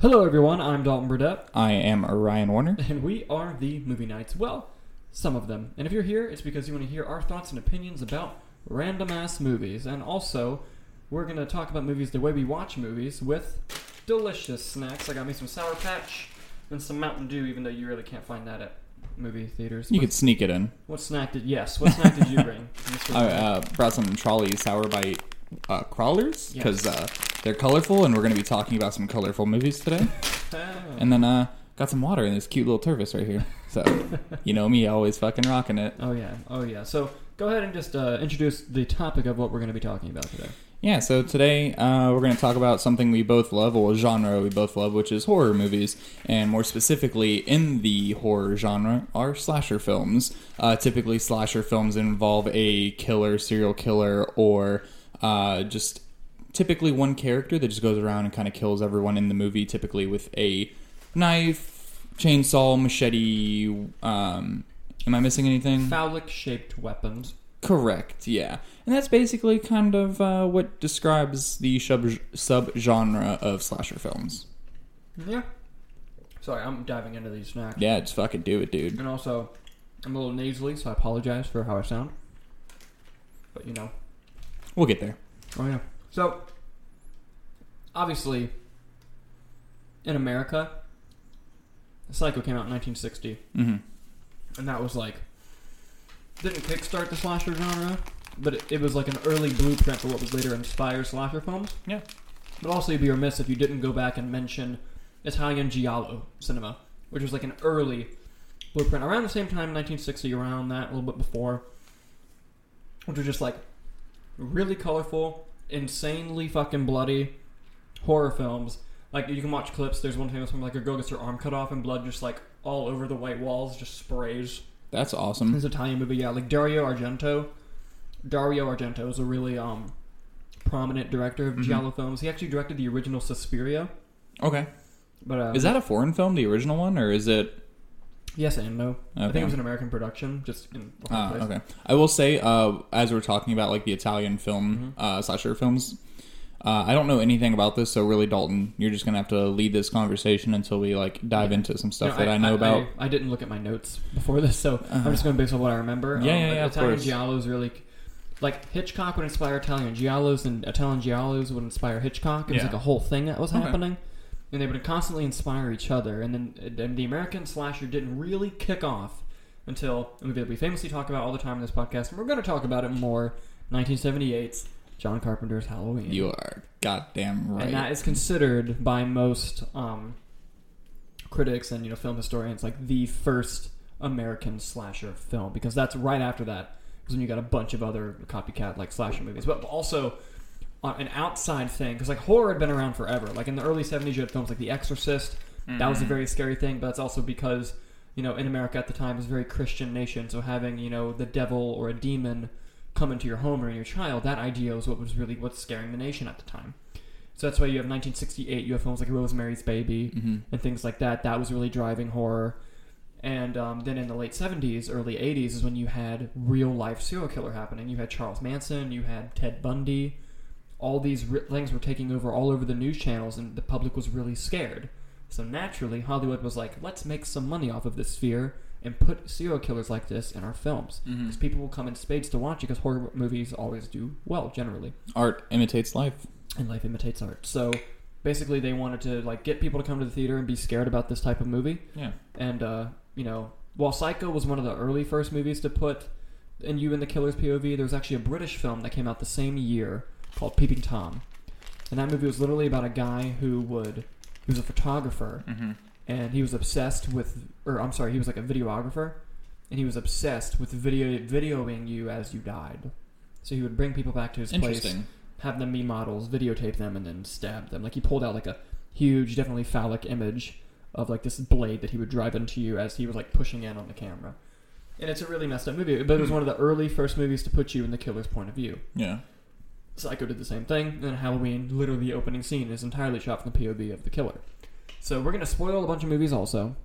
Hello, everyone. I'm Dalton Burdett, I am Orion Warner. and we are the Movie Nights. Well, some of them. And if you're here, it's because you want to hear our thoughts and opinions about random ass movies. And also, we're going to talk about movies the way we watch movies with delicious snacks. I got me some Sour Patch and some Mountain Dew, even though you really can't find that at movie theaters. You what, could sneak it in. what snack did yes? What snack did you bring? I uh, brought some Trolli sour Brite uh, crawlers because uh, they're colorful, and we're going to be talking about some colorful movies today. Oh. and then uh, got some water in this cute little Tervis right here. So you know me, always fucking rocking it. Oh yeah, oh yeah. So go ahead and just uh, introduce the topic of what we're going to be talking about today. Yeah, so today uh, we're going to talk about something we both love, or a genre we both love, which is horror movies. And more specifically, in the horror genre, are slasher films. Uh, typically, slasher films involve a killer, serial killer, or uh, just typically one character that just goes around and kind of kills everyone in the movie, typically with a knife, chainsaw, machete. Um, am I missing anything? Phallic shaped weapons. Correct, yeah. And that's basically kind of uh, what describes the sub subgenre of slasher films. Yeah. Sorry, I'm diving into these snacks. Yeah, just fucking do it, dude. And also, I'm a little nasally, so I apologize for how I sound. But you know. We'll get there. Oh yeah. So, obviously, in America, Psycho came out in 1960, hmm and that was like didn't kickstart the slasher genre, but it, it was like an early blueprint for what was later inspired slasher films. Yeah. But also, you'd be remiss if you didn't go back and mention Italian giallo cinema, which was like an early blueprint around the same time, 1960, around that, a little bit before, which was just like really colorful, insanely fucking bloody horror films. Like you can watch clips. There's one famous one like a girl gets her arm cut off and blood just like all over the white walls, just sprays. That's awesome. This Italian movie, yeah, like Dario Argento. Dario Argento is a really um prominent director of Mhm. giallo films. He actually directed the original Suspiria. Okay. But uh, Is that a foreign film, the original one, or is it? Yes and no? I think it was an American production, just in the whole Ah, place. okay. I will say, uh, as we're talking about like the Italian film Mhm. uh, slasher films, uh, I don't know anything about this, so really, Dalton, you're just gonna have to lead this conversation until we like dive into some stuff You that I, know about. I, didn't look at my notes before this, so I'm Uh-huh. just going to base on what I remember. Yeah, um, yeah, yeah, Italian giallos really, like Hitchcock would inspire Italian giallos, and Italian giallos would inspire Hitchcock. It was Yeah. like a whole thing that was Okay. happening, and they would constantly inspire each other. And then and the American slasher didn't really kick off until a movie that we famously talk about all the time in this podcast, and we're going to talk about it more. 1978's John Carpenter's Halloween. You are goddamn right. And that is considered by most um, critics and you know film historians like the first American slasher film because that's right after that is when you got a bunch of other copycat like slasher movies, but also an outside thing because like horror had been around forever. Like in the early '70s, you had films like The Exorcist. That was a Mhm. very scary thing, but that's also because you know in America at the time it was a very Christian nation, so having you know the devil or a demon come into your home or in your child, that idea was what was really what's scaring the nation at the time. So that's why you have 1968, you have films like Rosemary's Baby Mhm. and things like that. That was really driving horror. And um, then in the late 70s, early 80s is when you had real life serial killer happening. You had Charles Manson, you had Ted Bundy. All these things were taking over all over the news channels, and the public was really scared. So naturally, Hollywood was like, let's make some money off of this fear and put serial killers like this in our films. Because people will come in spades to watch it because horror movies always do well, generally Art imitates life. and life imitates art. So basically, they wanted to like get people to come to the theater and be scared about this type of movie. Yeah. And uh, you know, while Psycho was one of the early first movies to put in you in the killer's POV, there was actually a British film that came out the same year called Peeping Tom, and that movie was literally about a guy who would he was a photographer Mm-hmm. and he was obsessed with, or I'm sorry, he was like a videographer, and he was obsessed with video videoing you as you died. So he would bring people back to his place have them be models, videotape them, and then stab them. Like he pulled out like a huge, definitely phallic image of like this blade that he would drive into you as he was like pushing in on the camera. And it's a really messed up movie, but it was one of the early first movies to put you in the killer's point of view. Yeah. Psycho did the same thing, and Halloween, literally the opening scene is entirely shot from the POV of the killer. So we're gonna spoil a bunch of movies also.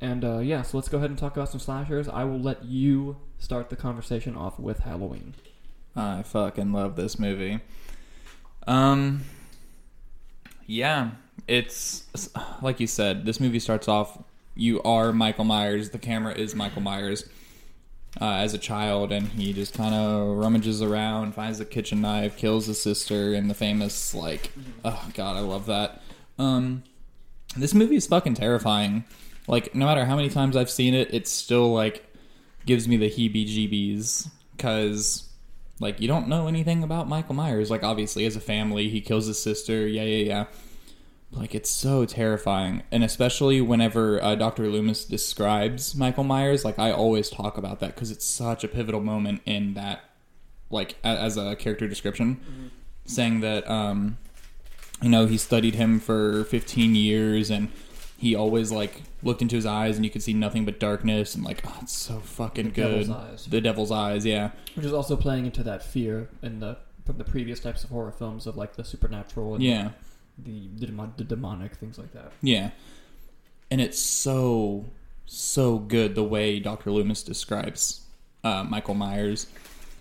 And uh, yeah, so let's go ahead and talk about some slashers. I will let you start the conversation off with Halloween. I fucking love this movie. Um, Yeah, it's like you said. This movie starts off. You are Michael Myers. The camera is Michael Myers uh, as a child, and he just kind of rummages around, finds a kitchen knife, kills his sister, and the famous like, oh god, I love that. Um, this movie is fucking terrifying. Like, no matter how many times I've seen it, it still like gives me the heebie-jeebies because like you don't know anything about Michael Myers. Like, obviously, as a family, he kills his sister. Yeah, yeah, yeah. Like it's so terrifying, and especially whenever uh, Dr. Loomis describes Michael Myers, like I always talk about that because it's such a pivotal moment in that, like a- as a character description, saying that um, you know he studied him for 15 years and he always like looked into his eyes and you could see nothing but darkness and like oh it's so fucking The good. devil's eyes. the devil's eyes yeah. Which is also playing into that fear in the from the previous types of horror films of like the supernatural and yeah the, the, demon- the demonic things like that. Yeah. And it's so, so good the way Dr. Loomis describes uh, Michael Myers.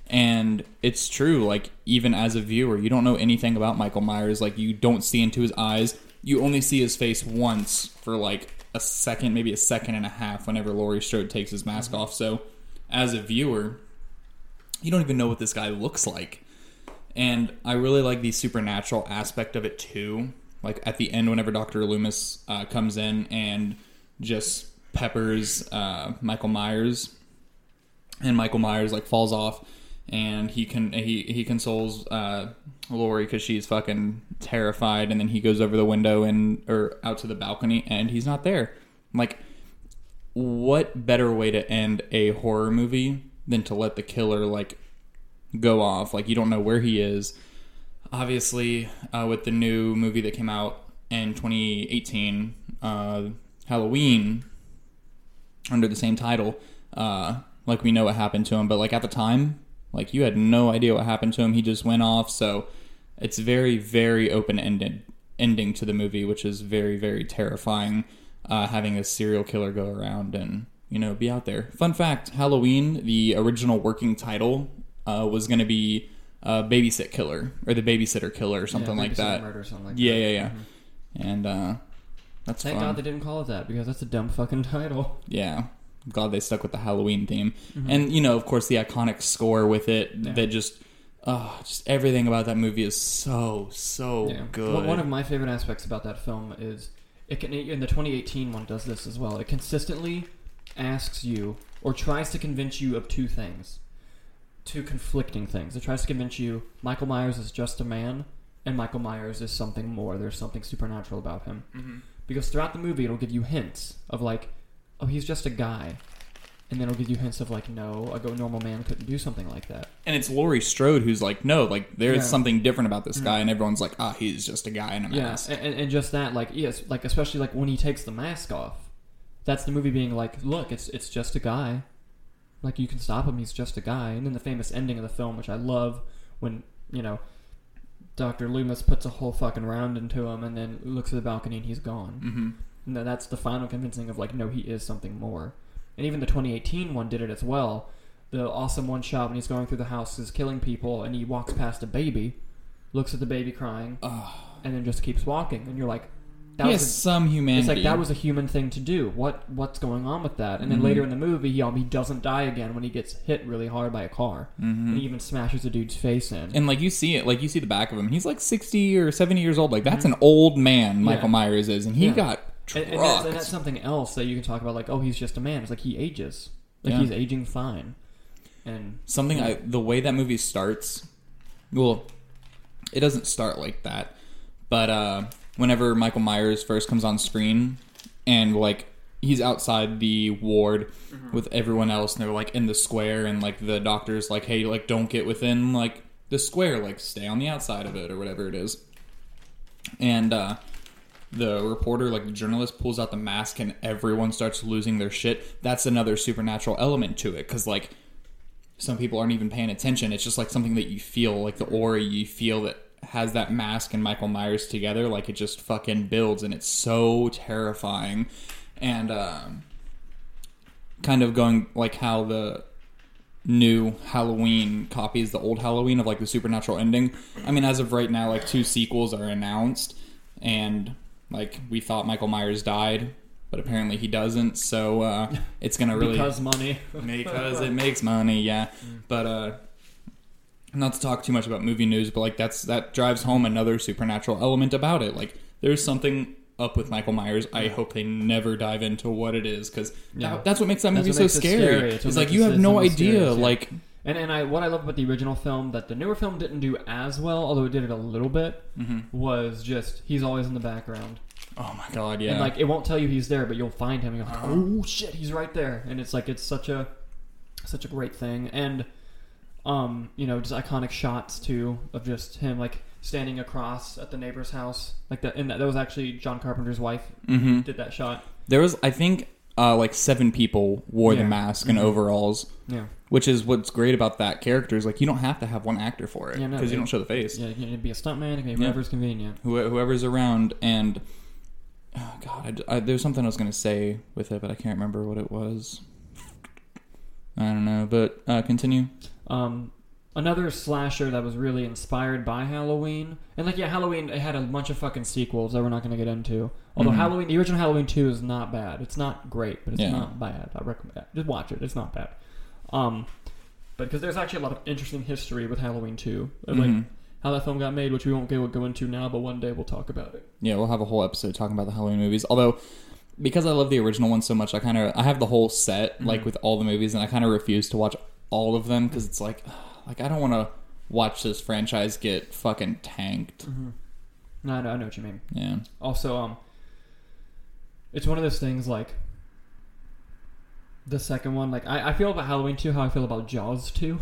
And it's true, like, even as a viewer, you don't know anything about Michael Myers. Like, you don't see into his eyes. You only see his face once for, like, a second, maybe a second and a half whenever Laurie Strode takes his mask off. So, as a viewer, you don't even know what this guy looks like. And I really like the supernatural aspect of it too. Like at the end, whenever Doctor Loomis uh, comes in and just peppers uh, Michael Myers, and Michael Myers like falls off, and he can he he consoles uh, Laurie because she's fucking terrified, and then he goes over the window and or out to the balcony, and he's not there. Like, what better way to end a horror movie than to let the killer like go off. Like you don't know where he is. Obviously, uh, with the new movie that came out in 2018, uh, Halloween, under the same title, uh, like we know what happened to him. But like at the time, like you had no idea what happened to him. He just went off. So it's very, very open ended ending to the movie, which is very, very terrifying. Uh, having a serial killer go around and you know be out there. Fun fact: Halloween, the original working title uh, was going to be uh, Babysit Killer or the Babysitter Killer or something Yeah, like that. Murder, something like Yeah, that. yeah, yeah. Mhm. And uh, that's Thank fun. God they didn't call it that because that's a dumb fucking title. yeah, glad they stuck with the Halloween theme. Mhm. And you know, of course, the iconic score with it Yeah. that just. Oh, just everything about that movie is so so Yeah. good. One- One of my favorite aspects about that film is it can. And the 2018 one does this as well. It consistently asks you or tries to convince you of two things, two conflicting things. It tries to convince you Michael Myers is just a man, and Michael Myers is something more. There's something supernatural about him. Mhm. Because throughout the movie, it'll give you hints of like, oh, he's just a guy. And then it'll give you hints of like, no, a go- normal man couldn't do something like that. And it's Laurie Strode who's like, no, like there's Yeah. something different about this Mhm. guy, and everyone's like, ah, he's just a guy in a mask. and, and- and just that, like, yes, like especially like when he takes the mask off, that's the movie being like, look, it's it's just a guy, like you can stop him, he's just a guy. And then the famous ending of the film, which I love, when you know, Doctor Loomis puts a whole fucking round into him, and then looks at the balcony and he's gone. hmm And then that's the final convincing of like, no, he is something more. And even the 2018 one did it as well. The awesome one shot when he's going through the house is killing people, and he walks past a baby, looks at the baby crying, and then just keeps walking. And you're like, that he was has a- some humanity. it's like that was a human thing to do. What what's going on with that? And then Mhm. later in the movie, he, um, he doesn't die again when he gets hit really hard by a car, Mhm. and he even smashes a dude's face in. And like you see it, like you see the back of him. He's like sixty or seventy years old. Like that's an old man. Michael Yeah. Myers is, and he Yeah. got and, and, that's, and that's something else that you can talk about. Like, oh, he's just a man. It's like he ages. Like Yeah. he's aging fine. And Something I the way that movie starts. Well, it doesn't start like that, but uh, whenever Michael Myers first comes on screen, and like he's outside the ward with everyone else, and they're like in the square, and like the doctor's like, "Hey, like don't get within like the square, like stay on the outside of it or whatever it is," and uh, the reporter, like the journalist, pulls out the mask and everyone starts losing their shit. That's another supernatural element to it because, like, some people aren't even paying attention. It's just like something that you feel, like the aura you feel that has that mask and Michael Myers together. Like, it just fucking builds and it's so terrifying. And, um, kind of going like how the new Halloween copies the old Halloween of like the supernatural ending. I mean, as of right now, like two sequels are announced, and like we thought Michael Myers died, but apparently he doesn't. So uh, it's gonna really because money. because it makes money, yeah. But uh not to talk too much about movie news, but like that's that drives home another supernatural element about it. Like there's something up with Michael Myers. I hope they never dive into what it is because Yeah. that's what makes that movie so scary. scary. It's It's, like you have no idea. yeah. Like And and I what I love about the original film that the newer film didn't do as well, although it did it a little bit, mm-hmm. was just he's always in the background. oh my god, yeah. And like it won't tell you he's there, but you'll find him. And you're like, uh-huh. oh shit, he's right there. And it's like it's such a such a great thing. And um, you know, just iconic shots too of just him like standing across at the neighbor's house, like that. And that, that was actually John Carpenter's wife hmm did that shot. There was, I think, uh, like seven people wore the mask and Mhm. overalls, Yeah, which is what's great about that character. Is like you don't have to have one actor for it Yeah, because no, you don't show the face. yeah. You can be a stuntman. It can be Yeah. convenient. Who- whoever's around and oh god I, I, there's something i was going to say with it but i can't remember what it was i don't know but uh, continue Um, another slasher that was really inspired by Halloween, and like yeah, Halloween it had a bunch of fucking sequels that we're not going to get into. Although Mhm. Halloween, the original Halloween two is not bad. It's not great, but it's Yeah. not bad. I recommend just watch it. It's not bad. Um, but because there's actually a lot of interesting history with Halloween two, like Mhm. how that film got made, which we won't go go into now, but one day we'll talk about it. yeah we'll have a whole episode talking about the halloween movies although because i love the original one so much i kind of i have the whole set like Mhm. with all the movies and i kind of refuse to watch all of them because it's like like i don't want to watch this franchise get fucking tanked Mm-hmm. No, I know, I know what you mean. yeah Also, um, it's one of those things like the second one. Like I, I feel about Halloween two how I feel about Jaws two.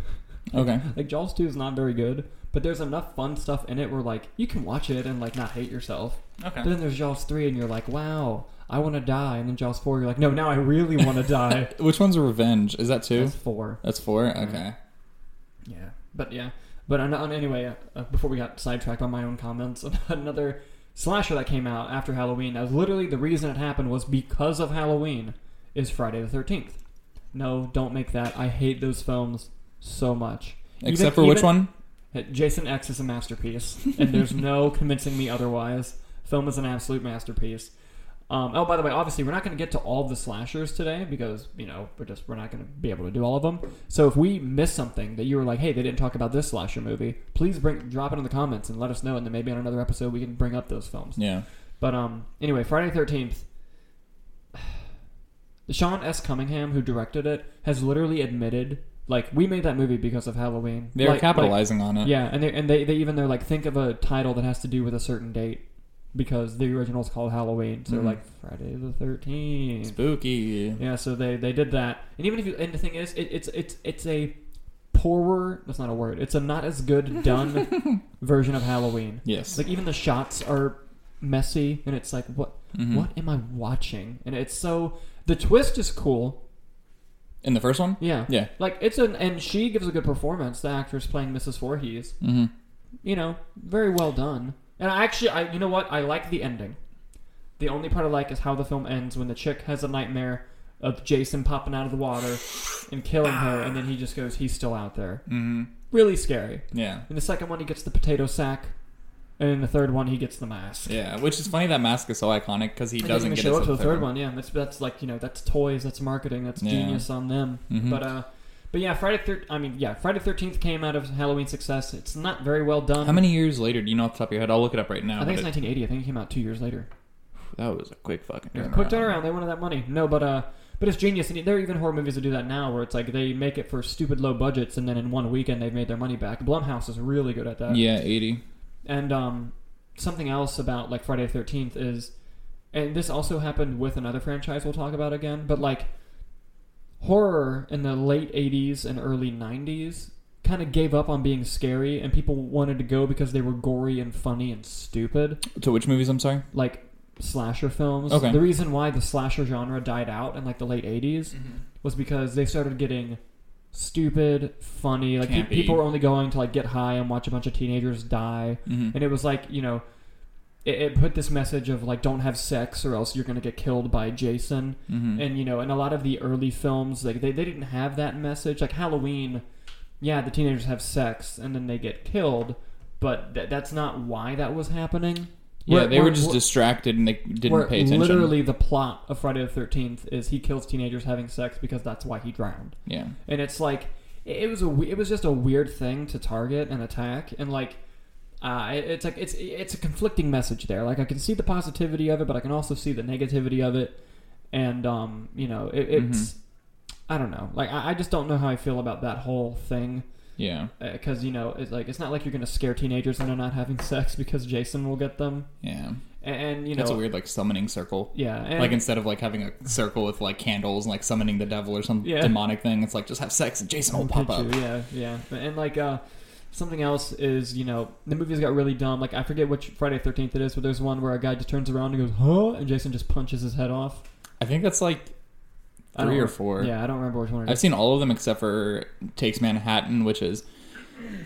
okay Like Jaws two is not very good, but there's enough fun stuff in it where like you can watch it and like not hate yourself. okay But then there's Jaws three and you're like, wow, I want to die. And then Jaws four, you're like, no, now I really want to die. which one's a revenge is that two That's four. that's four okay Yeah, but yeah, but anyway, uh, before we got sidetracked on my own comments, another slasher that came out after Halloween. That was literally the reason it happened was because of Halloween. Is Friday the Thirteenth? No, don't make that. I hate those films so much. except Even- for which one Uh, Jason X is a masterpiece, and there's no convincing me otherwise. Film is an absolute masterpiece. Um, oh, by the way, obviously we're not going to get to all the slashers today because you know we're just we're not going to be able to do all of them. So if we miss something that you were like, hey, they didn't talk about this slasher movie, please bring drop it in the comments and let us know, and then maybe on another episode we can bring up those films. yeah But um, anyway, Friday Thirteenth. Sean S. Cunningham, who directed it, has literally admitted, like, we made that movie because of Halloween. They're Like- like- capitalizing on it. yeah, and they and they, they even they're like think of a title that has to do with a certain date because the original is called Halloween. So Mhm. like Friday the Thirteenth. Spooky. Yeah, so they they did that, and even if you and the thing is, it, it's it's it's a poorer. That's not a word. It's a not as good done version of Halloween. Yes. Like even the shots are messy, and it's like what Mhm. what am I watching? And it's so the twist is cool. In the first one? Yeah, Yeah. like it's an and she gives a good performance. The actress playing Mrs. Voorhees Mm-hmm. you know, very well done. And I actually, I you know what, I like the ending. The only part I like is how the film ends when the chick has a nightmare of Jason popping out of the water and killing her, and then he just goes, he's still out there. Mm-hmm. Really scary. Yeah. In the second one, he gets the potato sack, and in the third one, he gets the mask. Yeah. Which is funny that mask is so iconic because he doesn't get show it up to the third one. Yeah, that's that's like you know that's toys, that's marketing, that's Yeah. genius on them. Mhm. But uh, but yeah, Friday thir- I mean yeah, Friday Thirteenth came out of Halloween success. It's not very well done. How many years later do you know off the top of your head? I'll look it up right now. I think it's but 1980. I think it came out two years later. that was a quick fucking turnaround. quick turnaround. They wanted that money. No, but uh, but it's genius. And there are even horror movies that do that now, where it's like they make it for stupid low budgets, and then in one weekend they've made their money back. Blumhouse is really good at that. Yeah, 80. And um, something else about like Friday the Thirteenth is, and this also happened with another franchise we'll talk about again. But like horror in the late '80s and early '90s kind of gave up on being scary, and people wanted to go because they were gory and funny and stupid. To which movies, I'm sorry? like slasher films. Okay. The reason why the slasher genre died out in like the late 80s was because they started getting stupid, funny. Like pe- Campy. people were only going to like get high and watch a bunch of teenagers die, Mm-hmm. and it was like you know. It, it put this message of like don't have sex or else you're gonna get killed by Jason Mm-hmm. and you know in a lot of the early films like they, they didn't have that message like Halloween yeah the teenagers have sex and then they get killed but th- that's not why that was happening Yeah, they were just distracted and they didn't pay attention. literally the plot of Friday the Thirteenth is he kills teenagers having sex because that's why he drowned, Yeah. and it's like it it was a it was just a weird thing to target and attack, and like. Uh, it's like it's it's a conflicting message there. Like I can see the positivity of it, but I can also see the negativity of it, and um, you know, it, it's I don't know. Like I, I just don't know how I feel about that whole thing Yeah. because you know it's like it's not like you're gonna scare teenagers into not having sex because Jason will get them, Yeah. and, and you know, That's a weird like summoning circle. yeah, and, like instead of like having a circle with like candles and like summoning the devil or some Yeah. demonic thing, it's like just have sex and Jason will pop up. Picture, Yeah, yeah. And like uh something else is, you know, the movies got really dumb. Like I forget which Friday thirteenth it is, but there's one where a guy just turns around and goes, Huh? And Jason just punches his head off. I think that's like I don't three or four. Yeah, I don't remember which one it I've is. seen all of them except for Takes Manhattan, which is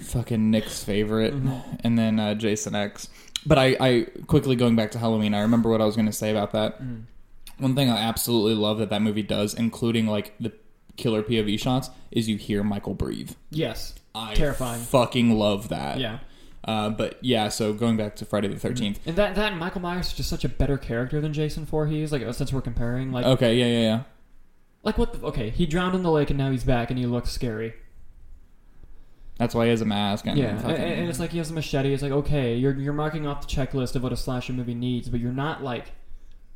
fucking Nick's favorite, Mm-hmm. and then uh, Jason X. But I, I quickly going back to Halloween, I remember what I was going to say about that. Mm. One thing I absolutely love that that movie does, including like the killer POV shots, is you hear Michael breathe. Yes. I Terrifying. Fucking love that. Yeah. Uh, but yeah, so going back to Friday the 13th And that that Michael Myers is just such a better character than Jason Voorhees. Like since we're comparing, like Okay, yeah, yeah, yeah. like what? The, okay, he drowned in the lake and now he's back and he looks scary. That's why he has a mask. And Yeah, and, and it's like he has a machete. It's like okay, you're you're marking off the checklist of what a slasher movie needs, but you're not like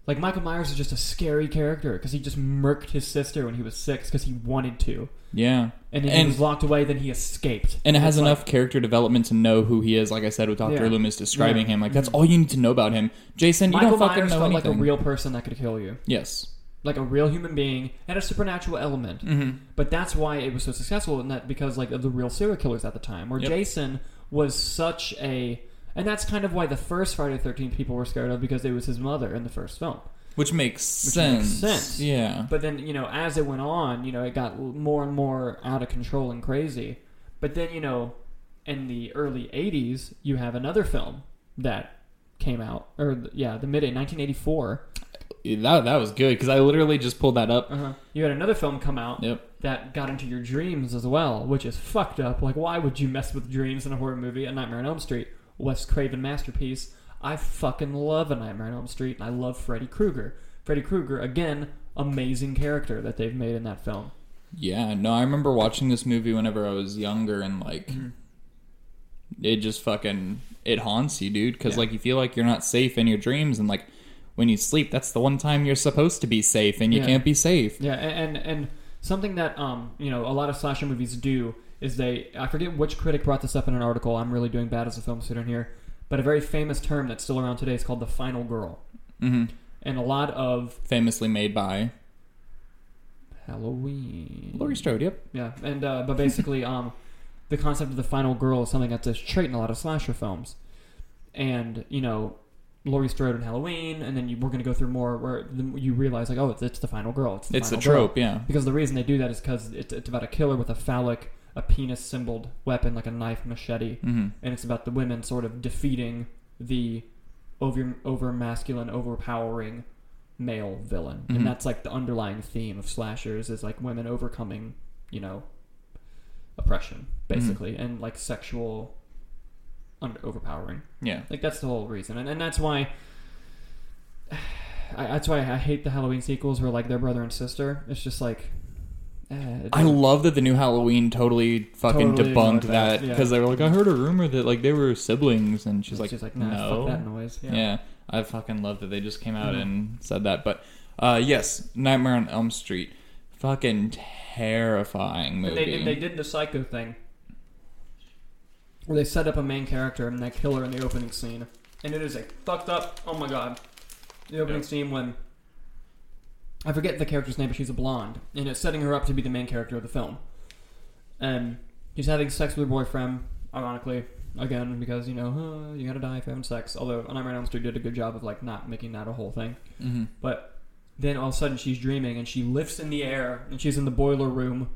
like Michael Myers is just a scary character because he just murked his sister when he was six because he wanted to, yeah. and then he And- was locked away. Then he escaped, And it has it's like- enough character development to know who he is. Like I said, with Doctor Yeah. Loomis describing him, like that's Mhm. all you need to know about him. Jason, you Michael don't fucking Myers know felt anything. like a real person that could kill you, yes. like a real human being, and a supernatural element. Mm-hmm. But that's why it was so successful and that because like of the real serial killers at the time, where Yep. Jason was such a, and that's kind of why the first Friday the Thirteenth people were scared of because it was his mother in the first film. Which makes Which sense. makes sense. Yeah. But then, you know, as it went on, you know, it got more and more out of control and crazy. But then, you know, in the early 80s, you have another film that came out, or yeah, the mid 1984. That that was good because I literally just pulled that up. Uh-huh. You had another film come out Yep. that got into your dreams as well, which is fucked up. Like, why would you mess with dreams in a horror movie? A Nightmare on Elm Street, Wes Craven masterpiece. I fucking love A Nightmare on Elm Street, and I love Freddy Krueger. Freddy Krueger, again, amazing character that they've made in that film. Yeah. No, I remember watching this movie whenever I was younger and like Mm-hmm. it just fucking it haunts you, dude. Because Yeah. like you feel like you're not safe in your dreams and like when you sleep, that's the one time you're supposed to be safe and you Yeah. can't be safe. Yeah, and, and and something that um you know a lot of slasher movies do is they I forget which critic brought this up in an article. I'm really doing bad as a film student here, but a very famous term that's still around today is called the final girl, hmm and a lot of Famously made by Halloween. Laurie Strode. Yep. Yeah, and uh, but basically, um, the concept of the final girl is something that's a trait in a lot of slasher films, and you know, Laurie Strode in Halloween, and then you, we're going to go through more where you realize like, oh, it's, it's the final girl. It's the, It's the final girl. trope. Yeah. Because the reason they do that is because it's, it's about a killer with a phallic, a penis symboled weapon like a knife, machete, hmm and it's about the women sort of defeating the over over masculine, overpowering male villain, Mhm. and that's like the underlying theme of slashers is like women overcoming, you know, oppression basically, and like sexual under overpowering. Yeah. Like that's the whole reason, and and that's why. I, that's why I hate the Halloween sequels where like they're brother and sister. It's just like, it I love that the new Halloween totally fucking Totally debunked that, that yeah. because they were like, I heard a rumor that like they were siblings, and she's like, she's like, nah, no, fuck that noise. yeah. Yeah. I fucking love that they just came out and said that. But uh, yes, Nightmare on Elm Street, fucking terrifying movie. They, and they did the psycho thing where they set up a main character and they kill her in the opening scene, and it is a fucked up. Oh my god, the opening Yeah. scene when I forget the character's name, but she's a blonde, and it's setting her up to be the main character of the film. And she's having sex with her boyfriend, ironically, again because you know uh, you gotta die if you're having sex. Although Nightmare on Elm Street did a good job of like not making that a whole thing. Mhm. But then all of a sudden she's dreaming and she lifts in the air and she's in the boiler room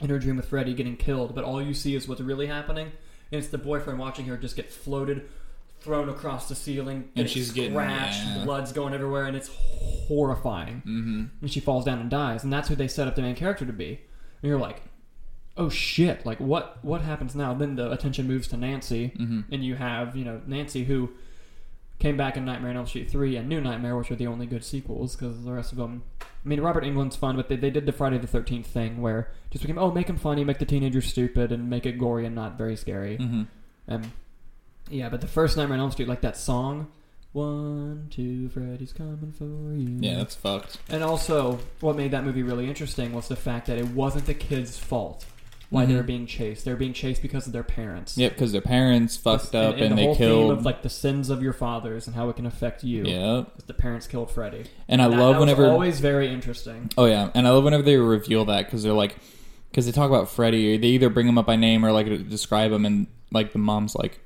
in her dream with Freddy getting killed. But all you see is what's really happening. And it's the boyfriend watching her just get floated, thrown across the ceiling, And getting she's getting- scratched, yeah. blood's going everywhere, and it's horrifying. Mhm. And she falls down and dies. And that's who they set up the main character to be. And you're like, oh shit! Like what? What happens now? Then the attention moves to Nancy Mhm. and you have you know Nancy who came back in Nightmare on Elm Street 3 and New Nightmare, which are the only good sequels because the rest of them. I mean, Robert Englund's fun, but they, they did the Friday the 13th thing where just became, oh, make him funny, make the teenagers stupid, and make it gory and not very scary. hmm Um, yeah, but the first Nightmare on Elm Street, like that song, one, two, Freddy's coming for you. Yeah, that's fucked. And also, what made that movie really interesting was the fact that it wasn't the kids' fault why they Mhm. were being chased. They were being chased because of their parents. Yep, because their parents fucked up and, and, the they whole killed. theme of like the sins of your fathers and how it can affect you. Yep. The parents killed Freddy. And I That- love that whenever. always very interesting. Oh yeah, and I love whenever they reveal that because they're like, because they talk about Freddy, they either bring him up by name or like describe him, and like the mom's like,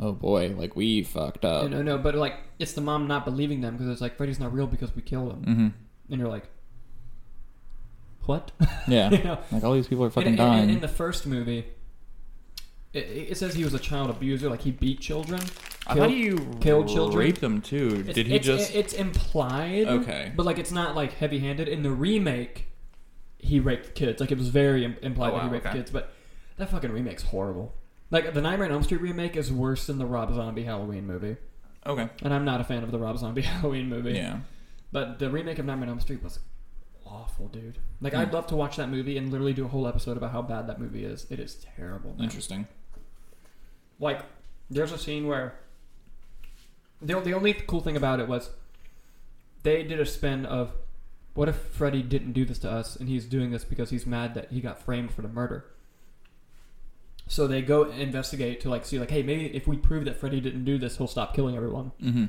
"Oh boy, like we fucked up." no, no, no, but like it's the mom not believing them because it's like Freddy's not real because we killed him, hmm and you're like, what? Yeah, you know, like all these people are fucking in, in- in- dying. in the first movie, it, it says he was a child abuser, like he beat children. I killed- thought you killed children? raped them too. It's- Did he it's, just? It's implied. Okay. But like, it's not like heavy-handed. In the remake, he raped kids. Like it was very implied Oh, that he raped okay. kids. But that fucking remake's horrible. Like the Nightmare on Elm Street remake is worse than the Rob Zombie Halloween movie. okay. And I'm not a fan of the Rob Zombie Halloween movie. Yeah. But the remake of Nightmare on Elm Street was awful, dude. Like Hmm. I'd love to watch that movie and literally do a whole episode about how bad that movie is. It is terrible. man. Interesting. Like, there's a scene where the the only cool thing about it was they did a spin of what if Freddy didn't do this to us and he's doing this because he's mad that he got framed for the murder. So they go investigate to like see like hey maybe if we prove that Freddy didn't do this he'll stop killing everyone. hmm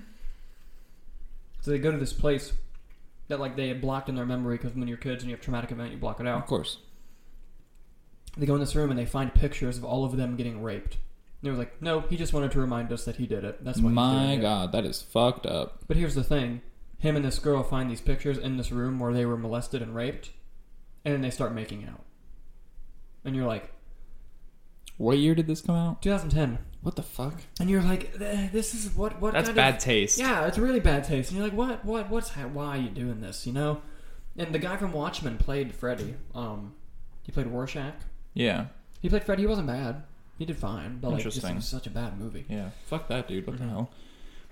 So they go to this place that like they had blocked in their memory because when you're kids and you have traumatic event you block it out. Of course. They go in this room and they find pictures of all of them getting raped. And it was like, no, he just wanted to remind us that he did it. That's why. My it. God, that is fucked up. But here's the thing: him and this girl find these pictures in this room where they were molested and raped, and then they start making out. And you're like, What year did this come out? 2010, What the fuck? and you're like, "Eh, this is what what That's kind bad Of, taste. yeah, it's really bad taste. And you're like, what what what's ha- why are you doing this? You know? And the guy from Watchmen played Freddy. Um, he played Rorschach. Yeah. He played Freddy. He wasn't bad. He did fine, but like, this Interesting. was such a bad movie. Yeah. Fuck that, dude. What Mhm. the hell?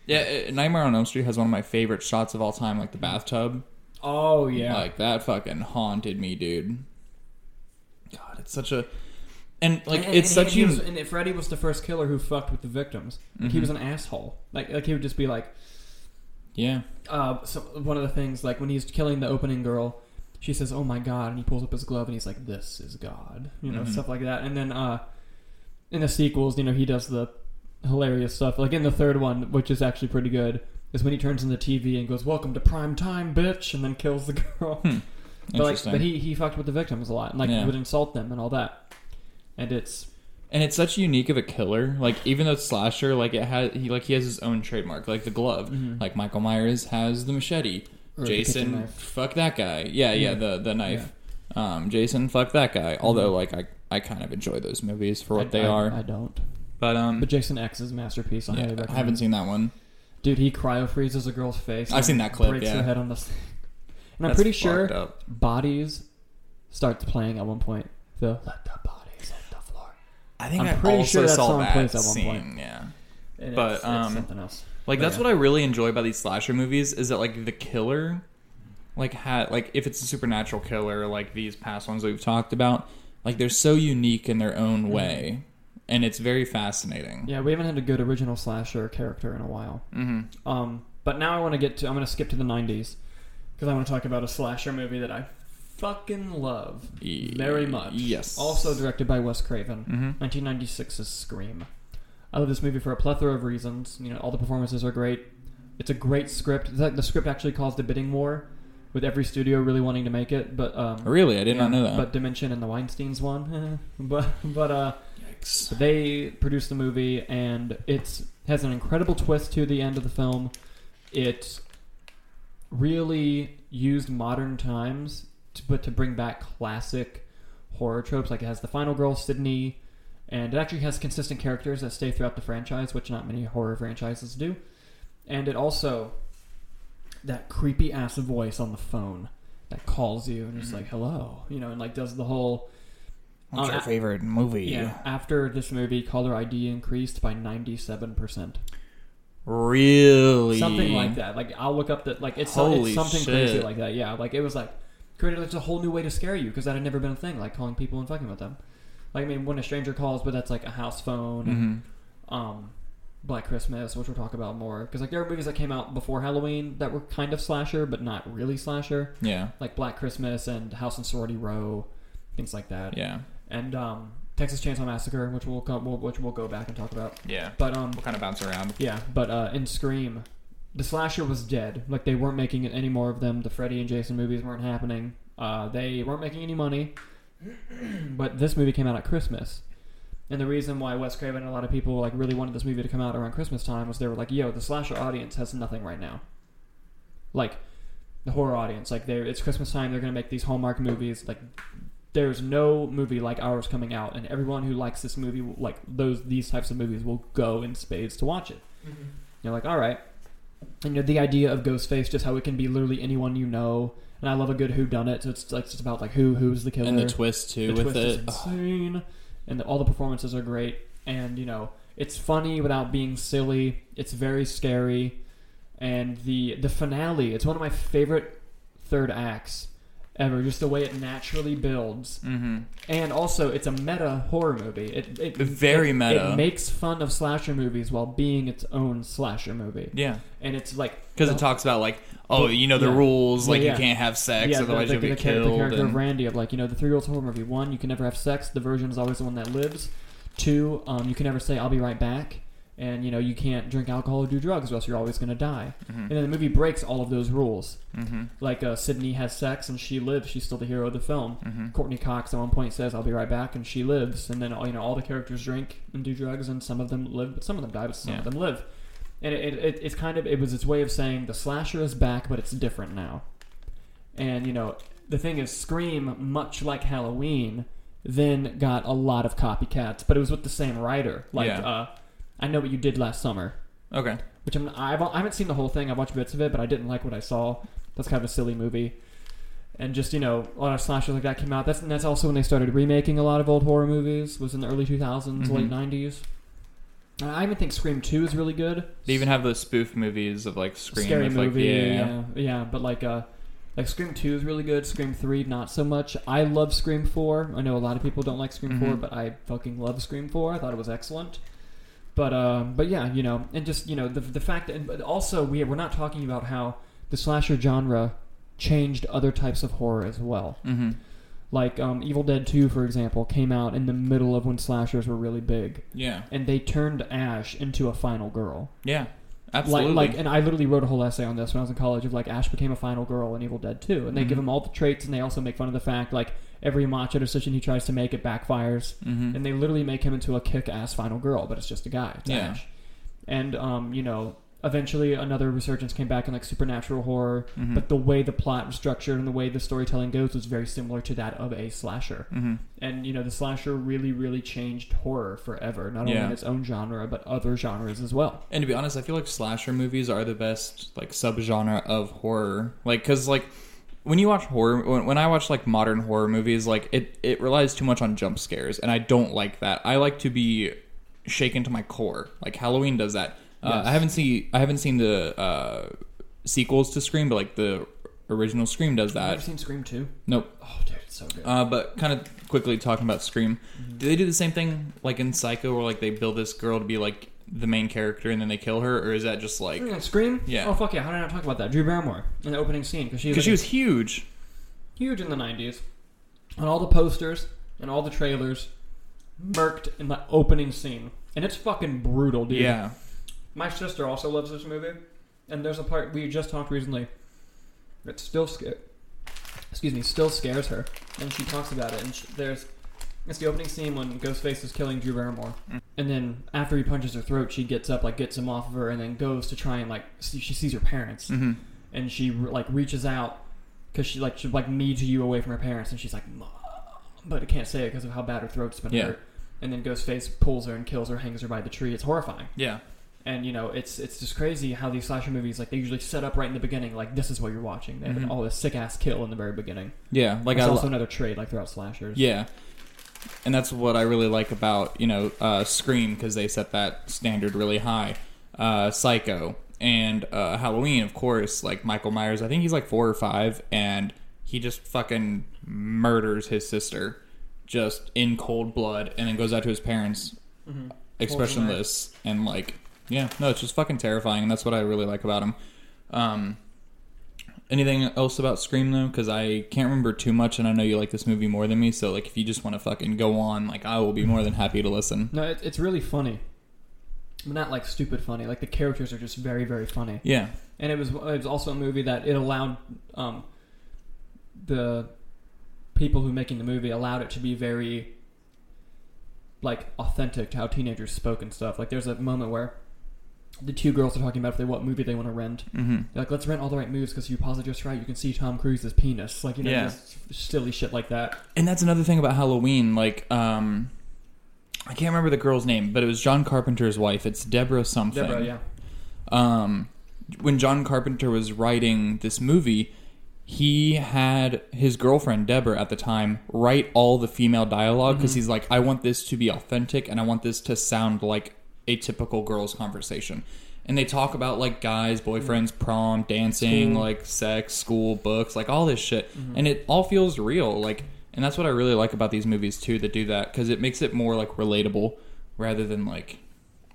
Yeah, uh, Nightmare on Elm Street has one of my favorite shots of all time, like the bathtub. Oh yeah. Like that fucking haunted me, dude. God, it's such a and like And- it's and such he, a he was, and Freddy was the first killer who fucked with the victims. Like, He Mhm. was an asshole. Like like he would just be like, yeah. uh, so one of the things like when he's killing the opening girl, she says, "Oh my god," and he pulls up his glove and he's like, "This is God," you know, Mhm. stuff like that. And then uh, in the sequels, you know, he does the hilarious stuff. Like in the third one, which is actually pretty good, is when he turns on the TV and goes, "Welcome to prime time, bitch," and then kills the girl. Hmm. But like, but he he fucked with the victims a lot, and like Yeah. would insult them and all that. And it's and it's such unique of a killer. Like even though it's slasher, like it has he like he has his own trademark, like the glove. Mhm. Like Michael Myers has the machete. Or Jason, knife. fuck that guy. Yeah, yeah, Yeah. the the knife. Um, Jason, fuck that guy. Although like I I kind of enjoy those movies for what Mm-hmm. I- they I- are. I don't. but um, But Jason X is a masterpiece. I yeah, I haven't seen that one. Dude, he cryo freezes a girl's face. I've seen that clip, Breaks yeah. her head on the. s- And I'm pretty sure up. bodies starts playing at one point. The let the bodies hit the floor. I think I'm I pretty also sure that saw song that plays at one scene. point. Yeah. And But, it's, it's um, something else. Like But that's yeah. what I really enjoy about these slasher movies is that like the killer, like had like if it's a supernatural killer like these past ones that we've talked about, like they're so unique in their own way, and it's very fascinating. Yeah, we haven't had a good original slasher character in a while. Mm-hmm. Um, but now I want to get to. I'm going to skip to the '90s because I want to talk about a slasher movie that I fucking love very much. Yes. Also directed by Wes Craven. Mm-hmm. 1996's Scream. I love this movie for a plethora of reasons. You know, all the performances are great. It's a great script. The, script actually caused a bidding war, with every studio really wanting to make it. But um, Really, I did yeah, not know that. But Dimension and the Weinstein's won. but but uh, Yikes. they produced the movie, and it's has an incredible twist to the end of the film. It really used modern times, but to bring back classic horror tropes. Like it has the final girl, Sidney, and it actually has consistent characters that stay throughout the franchise, which not many horror franchises do. And it also that creepy ass voice on the phone that calls you and is Mhm. like hello, you know, and like does the whole What's Um, your favorite movie? yeah. After this movie, caller ID increased by ninety seven percent. really something like that. Like I'll look up that like it's, Holy it's something shit. crazy like that. Yeah, like it was like created like a whole new way to scare you because that had never been a thing. Like calling people and fucking with them. Like I mean, when a stranger calls, but that's like a house phone. and, hmm um, Black Christmas, which we'll talk about more because like there are movies that came out before Halloween that were kind of slasher but not really slasher, Yeah, like Black Christmas and House and Sorority Row, things like that. yeah, And um, Texas Chainsaw Massacre, which we'll, co- we'll which we'll go back and talk about. yeah. But um, We'll kind of bounce around. yeah, but uh, in Scream, the slasher was dead. Like they weren't making any more of them. The Freddy and Jason movies weren't happening. Uh, they weren't making any money. but this movie came out at Christmas, and the reason why Wes Craven and a lot of people like really wanted this movie to come out around Christmas time was they were like, "Yo, the slasher audience has nothing right now." Like the horror audience, like they it's Christmas time. They're gonna make these Hallmark movies. Like there's no movie like ours coming out, and everyone who likes this movie, like those these types of movies, will go in spades to watch it. You're like, all right. And you know, the idea of Ghostface, just how it can be literally anyone you know. And I love a good who done it. So it's like just about like who who's the killer. And the twist too The with twist is it. Ugh. and the, all the performances are great. And you know, it's funny without being silly. It's very scary, and the the finale. It's one of my favorite third acts ever. Just the way it naturally builds, Mhm. and also it's a meta horror movie. It, it Very it- meta. It makes fun of slasher movies while being its own slasher movie, Yeah, and it's like because it talks about like, oh, you know the yeah. rules, like Yeah, yeah. you can't have sex, yeah, otherwise the, you'll the, get the, char- the killed. character of and- Randy of like you know the three rules of horror movie. One, you can never have sex. The virgin is always the one that lives. Two, um, you can never say "I'll be right back," and you know you can't drink alcohol or do drugs, or else you're always going to die. Mhm. And then the movie breaks all of those rules. Mhm. Like uh, Sidney has sex and she lives. She's still the hero of the film. Mhm. Courteney Cox at one point says, "I'll be right back," and she lives. And then all you know, all the characters drink and do drugs, and some of them live, but some of them die, but some Yeah. of them live. And it, it, it, it's kind of it was its way of saying the slasher is back, but it's different now. And you know, the thing is, Scream, much like Halloween, then got a lot of copycats, but it was with the same writer. Like, Yeah. uh, I know what you did last summer Okay. which I'm, I've, I haven't seen the whole thing. I've watched bits of it, but I didn't like what I saw. That's kind of a silly movie. And just you know, a lot of slashers like that came out. That's and that's also when they started remaking a lot of old horror movies. Was in the early 2000s, Mhm. late 90s. And I even think Scream 2 is really good. They even have those spoof movies of like Scream. Scary with, like, movie, yeah. yeah, yeah. But like, uh, like Scream 2 is really good. Scream 3 not so much. I love Scream 4. I know a lot of people don't like Scream 4, Mhm. but I fucking love Scream 4. I thought it was excellent. But um, but yeah, you know, and just you know the the fact that but also we we're not talking about how the slasher genre changed other types of horror as well. Mhm. Like um, Evil Dead 2, for example, came out in the middle of when slashers were really big, Yeah. and they turned Ash into a final girl. Yeah. Absolutely. Like, like, and I literally wrote a whole essay on this when I was in college of like Ash became a final girl in Evil Dead 2, and they Mhm. give him all the traits, and they also make fun of the fact like every macho decision he tries to make it backfires, Mhm. and they literally make him into a kick-ass final girl, but it's just a guy, it's Yeah. Ash. And um, you know, eventually another resurgence came back in like supernatural horror, Mhm. but the way the plot was structured and the way the storytelling goes was very similar to that of a slasher. Mhm. And you know, the slasher really, really changed horror forever, not only Yeah. in its own genre but other genres as well. And to be honest, I feel like slasher movies are the best like subgenre of horror. Like, cause like when you watch horror, when, when I watch like modern horror movies, like it it relies too much on jump scares, and I don't like that. I like to be shaken to my core. Like Halloween does that. Uh, Yes. I haven't seen I haven't seen the uh, sequels to Scream, but like the original Scream does that. Have you seen Scream 2? Nope. Oh, dude, it's so good. Uh, but kind of quickly talking about Scream, do they do the same thing like in Psycho, where like they build this girl to be like the main character and then they kill her, or is that just like Yeah, Scream? Yeah. Oh, fuck yeah. How did I not talk about that? Drew Barrymore in the opening scene. Because she, because she was huge? huge in the 90s. On all the posters and all the trailers, murked in the opening scene. And it's fucking brutal, dude. Yeah, My sister also loves this movie. And there's a part we just talked recently that still sca- excuse me, still scares her. And she talks about it. And she, there's it's the opening scene when Ghostface is killing Drew Barrymore, Mm. and then after he punches her throat, she gets up, like gets him off of her, and then goes to try and like see, she sees her parents, hmm and she like reaches out because she like she like needs you away from her parents, and she's like, Mom, but it can't say it because of how bad her throat's been Yeah. hurt. And then Ghostface pulls her and kills her, hangs her by the tree. It's horrifying. yeah, And you know, it's it's just crazy how these slasher movies like they usually set up right in the beginning, like this is what you're watching. They have Mhm. all this sick ass kill in the very beginning. yeah. Like That's I, also lo- another trait like throughout slashers. yeah, and that's what I really like about you know uh, Scream because they set that standard really high. uh, Psycho, and uh, Halloween, of course, like Michael Myers. I think he's like four or five, and he just fucking murders his sister just in cold blood, and then goes out to his parents, expressionless, and like, yeah, no, it's just fucking terrifying, and that's what I really like about him. Um, anything else about Scream though? Because I can't remember too much, and I know you like this movie more than me. So like, if you just want to fucking go on, like, I will be more than happy to listen. No, it, it's really funny, but not like stupid funny. Like the characters are just very, very funny. Yeah, and it was it was also a movie that it allowed um, the people who making the movie allowed it to be very like authentic to how teenagers spoke and stuff. Like there's a moment where the two girls are talking about if they what movie they want to rent. mm-hmm. Like, let's rent all the right movies because you pause it just right. You can see Tom Cruise's penis, like you know, Yeah. just silly shit like that. and that's another thing about Halloween. Like, um, I can't remember the girl's name, but it was John Carpenter's wife. It's Deborah something. Deborah, yeah, um, when John Carpenter was writing this movie, he had his girlfriend Deborah at the time write all the female dialogue because he's like, I want this to be authentic and I want this to sound like a typical girl's conversation. And they talk about like guys, boyfriends, mm. prom, dancing, School. like sex, school, books, like all this shit, mm-hmm. and it all feels real. Like, and that's what I really like about these movies too that do that because it makes it more like relatable rather than like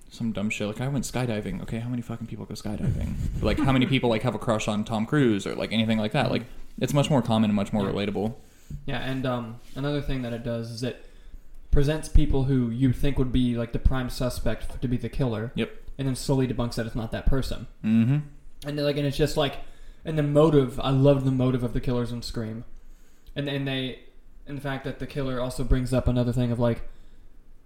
some dumb shit. Like I went skydiving. Okay, how many fucking people go skydiving? like how many people like have a crush on Tom Cruise or like anything like that? Mm-hmm. Like it's much more common and much more Yeah. relatable. yeah. And um, another thing that it does is it presents people who you think would be like the prime suspect to be the killer. Yep. And then slowly debunks that it's not that person. Mm-hmm. and then, like and it's just like and the motive i love the motive of the killers in scream and and they in the fact that the killer also brings up another thing of like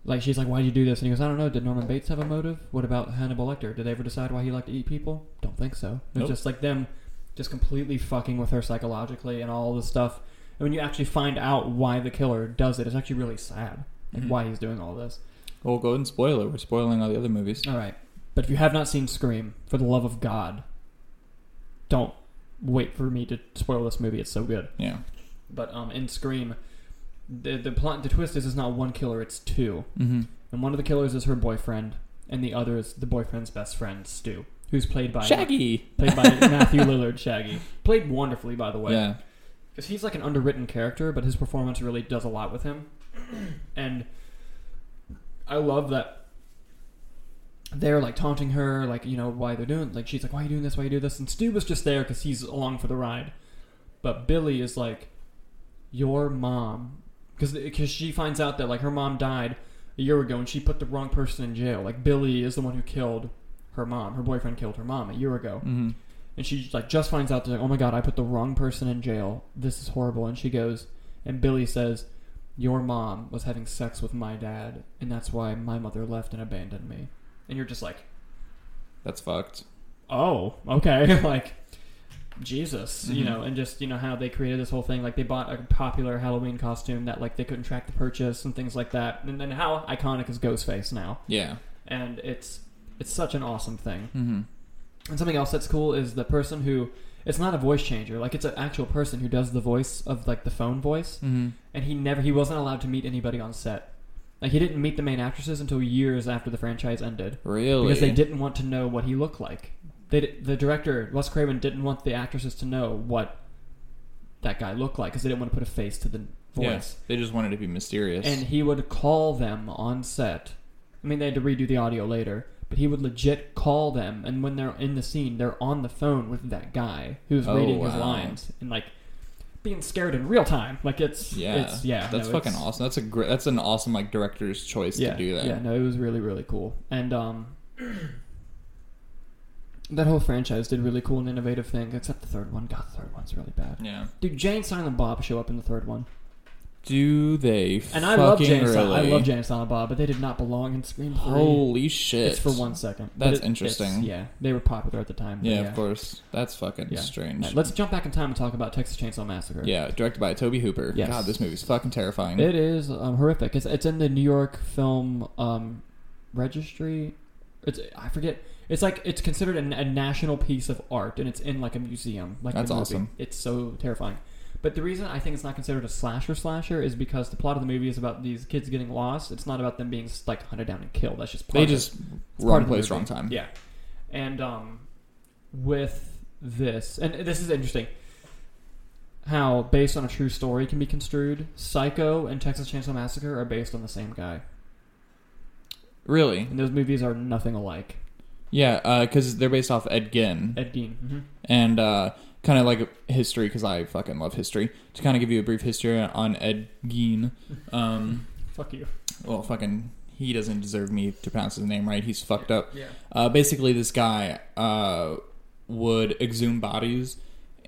like she's like why'd you do this and he goes i don't know did norman bates have a motive what about hannibal lecter did they ever decide why he liked to eat people don't think so it's Nope. just like them just completely fucking with her psychologically and all this stuff and when you actually find out why the killer does it it's actually really sad like Mhm. why he's doing all this Well, go ahead and spoil it. We're spoiling all the other movies. all right. But if you have not seen Scream, for the love of God, don't wait for me to spoil this movie. It's so good. Yeah. But um, in Scream, the the plot, the twist is it's not one killer, it's two, Mm-hmm. and one of the killers is her boyfriend, and the other is the boyfriend's best friend, Stu, who's played by Shaggy. played by Matthew Lillard. Shaggy played wonderfully, by the way Yeah. because he's like an underwritten character, but his performance really does a lot with him. And I love that they're like taunting her, like you know why they're doing, like she's like, why are you doing this? Why are you do this? And Stu was just there because he's along for the ride. But Billy is like, your mom, because because she finds out that like her mom died a year ago and she put the wrong person in jail. Like Billy is the one who killed her mom. Her boyfriend killed her mom a year ago Mm-hmm. and she like just finds out that like, oh my god, I put the wrong person in jail. This is horrible. And she goes, and Billy says, your mom was having sex with my dad, and that's why my mother left and abandoned me. And you're just like, That's fucked. oh, okay, like Jesus, you Mhm. know, and just you know how they created this whole thing. Like they bought a popular Halloween costume that like they couldn't track the purchase and things like that. And then how iconic is Ghostface now? Yeah. And it's it's such an awesome thing. Mm-hmm. And something else that's cool is the person who it's not a voice changer, like it's an actual person who does the voice of like the phone voice. Mm-hmm. And he never he wasn't allowed to meet anybody on set. Like he didn't meet the main actresses until years after the franchise ended Really? because they didn't want to know what he looked like. They the director Wes Craven didn't want the actresses to know what that guy looked like because they didn't want to put a face to the Yeah. voice. They just wanted to be mysterious. And he would call them on set. I mean, they had to redo the audio later, but he would legit call them, and when they're in the scene, they're on the phone with that guy who's Oh, reading his lines and like being scared in real time. Like it's yeah. it's yeah, That's no, fucking awesome. That's a great. That's an awesome like director's choice Yeah, to do that. yeah, no, it was really really cool, and um. That whole franchise did really cool and innovative thing, except the third one. God, the third one's really bad. Yeah. Dude, Jay and Silent Bob show up in the third one. Do they? And I love fucking and I love and Silent Bob, but they did not belong in Scream 3. Holy shit! It's for one second. But That's it- interesting. it's- Yeah, they were popular at the time. but Yeah, of course. That's fucking Yeah. strange. Let's jump back in time and talk about Texas Chainsaw Massacre. Yeah, directed by Tobe Hooper. Yes. God, this movie's fucking terrifying. It is um, horrific. It's, it's in the New York Film um, Registry. It's I forget. It's like it's considered a, a national piece of art, and it's in like a museum. Like the That's movie. awesome. It's so terrifying. But the reason I think it's not considered a slasher slasher is because the plot of the movie is about these kids getting lost. It's not about them being like hunted down and killed. That's just part they of just part wrong place, wrong time. Yeah, And um, with this, and this is interesting, how based on a true story can be construed. Psycho and Texas Chainsaw Massacre are based on the same guy, Really? and those movies are nothing alike. Yeah, because they're based off Ed Gein. Ed Gein. hmm and uh, kind of like history because I fucking love history. To kind of give you a brief history on Ed Gein, um, Fuck you. well, fucking he doesn't deserve me to pronounce his name right. He's fucked up. Yeah. Uh, basically, this guy uh, would exhume bodies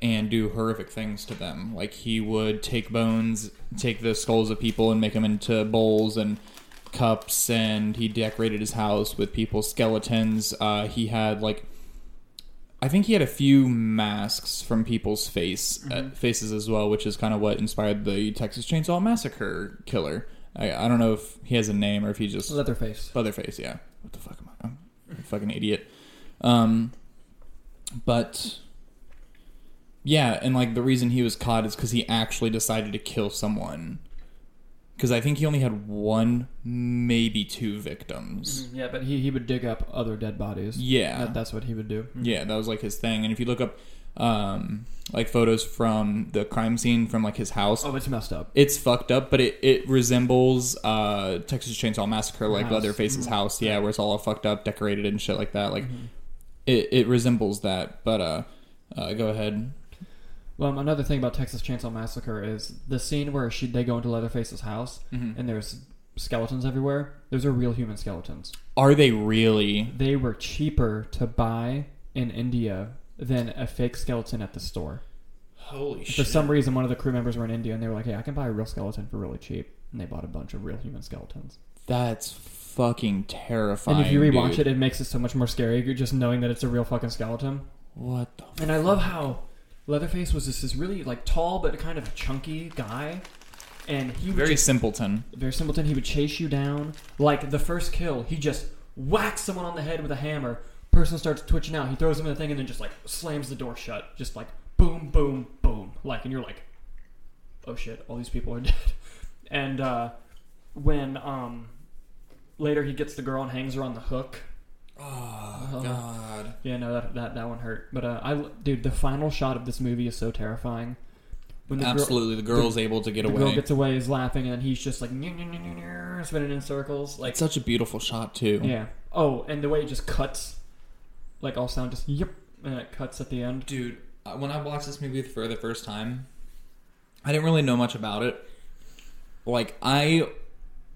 and do horrific things to them. Like he would take bones, take the skulls of people, and make them into bowls and cups. And he decorated his house with people's skeletons. Uh, he had like, I think he had a few masks from people's face uh, faces as well, which is kind of what inspired the Texas Chainsaw Massacre killer. I, I don't know if he has a name or if he just Leatherface. Leatherface, yeah. What the fuck am I? I'm a fucking idiot. Um, but yeah, and like the reason he was caught is because he actually decided to kill someone. Because I think he only had one, maybe two victims. Mhm, Yeah, but he, he would dig up other dead bodies. Yeah, That, that's what he would do. yeah, that was like his thing. And if you look up, um, like photos from the crime scene from like his house, Oh, it's messed up. it's fucked up, but it, it resembles uh, Texas Chainsaw Massacre, like House. Leatherface's Mhm. house. Yeah, where it's all fucked up, decorated and shit like that. Like Mhm. it, it resembles that. But uh, uh, go ahead. Well, another thing about Texas Chainsaw Massacre is the scene where she they go into Leatherface's house Mhm. and there's skeletons everywhere. Those are real human skeletons. Are they really? They were cheaper to buy in India than a fake skeleton at the store. Holy shit. For some reason, one of the crew members were in India and they were like, "Hey, I can buy a real skeleton for really cheap," and they bought a bunch of real human skeletons. That's fucking terrifying. and if you rewatch dude. it, it makes it so much more scary. You're just knowing that it's a real fucking skeleton. what the? And I love how Leatherface was just this really like tall but kind of chunky guy, and he would Very just, simpleton. very simpleton. He would chase you down. Like the first kill, he just whacks someone on the head with a hammer. Person starts twitching out. He throws him in the thing and then just like slams the door shut. Just like boom, boom, boom. Like, and you're like, oh shit, all these people are dead. And uh, when um, later he gets the girl and hangs her on the hook. Oh God. Yeah, no, that that, that one hurt. But uh, I, dude, the final shot of this movie is so terrifying. When the girl, Absolutely, the girl's able to get the away. girl gets away, is laughing, and then he's just like spinning in circles. Like, it's such a beautiful shot too. yeah. Oh, and the way it just cuts, like all sound just yep, and it cuts at the end. Dude, uh, when I watched this movie for the first time, I didn't really know much about it. Like I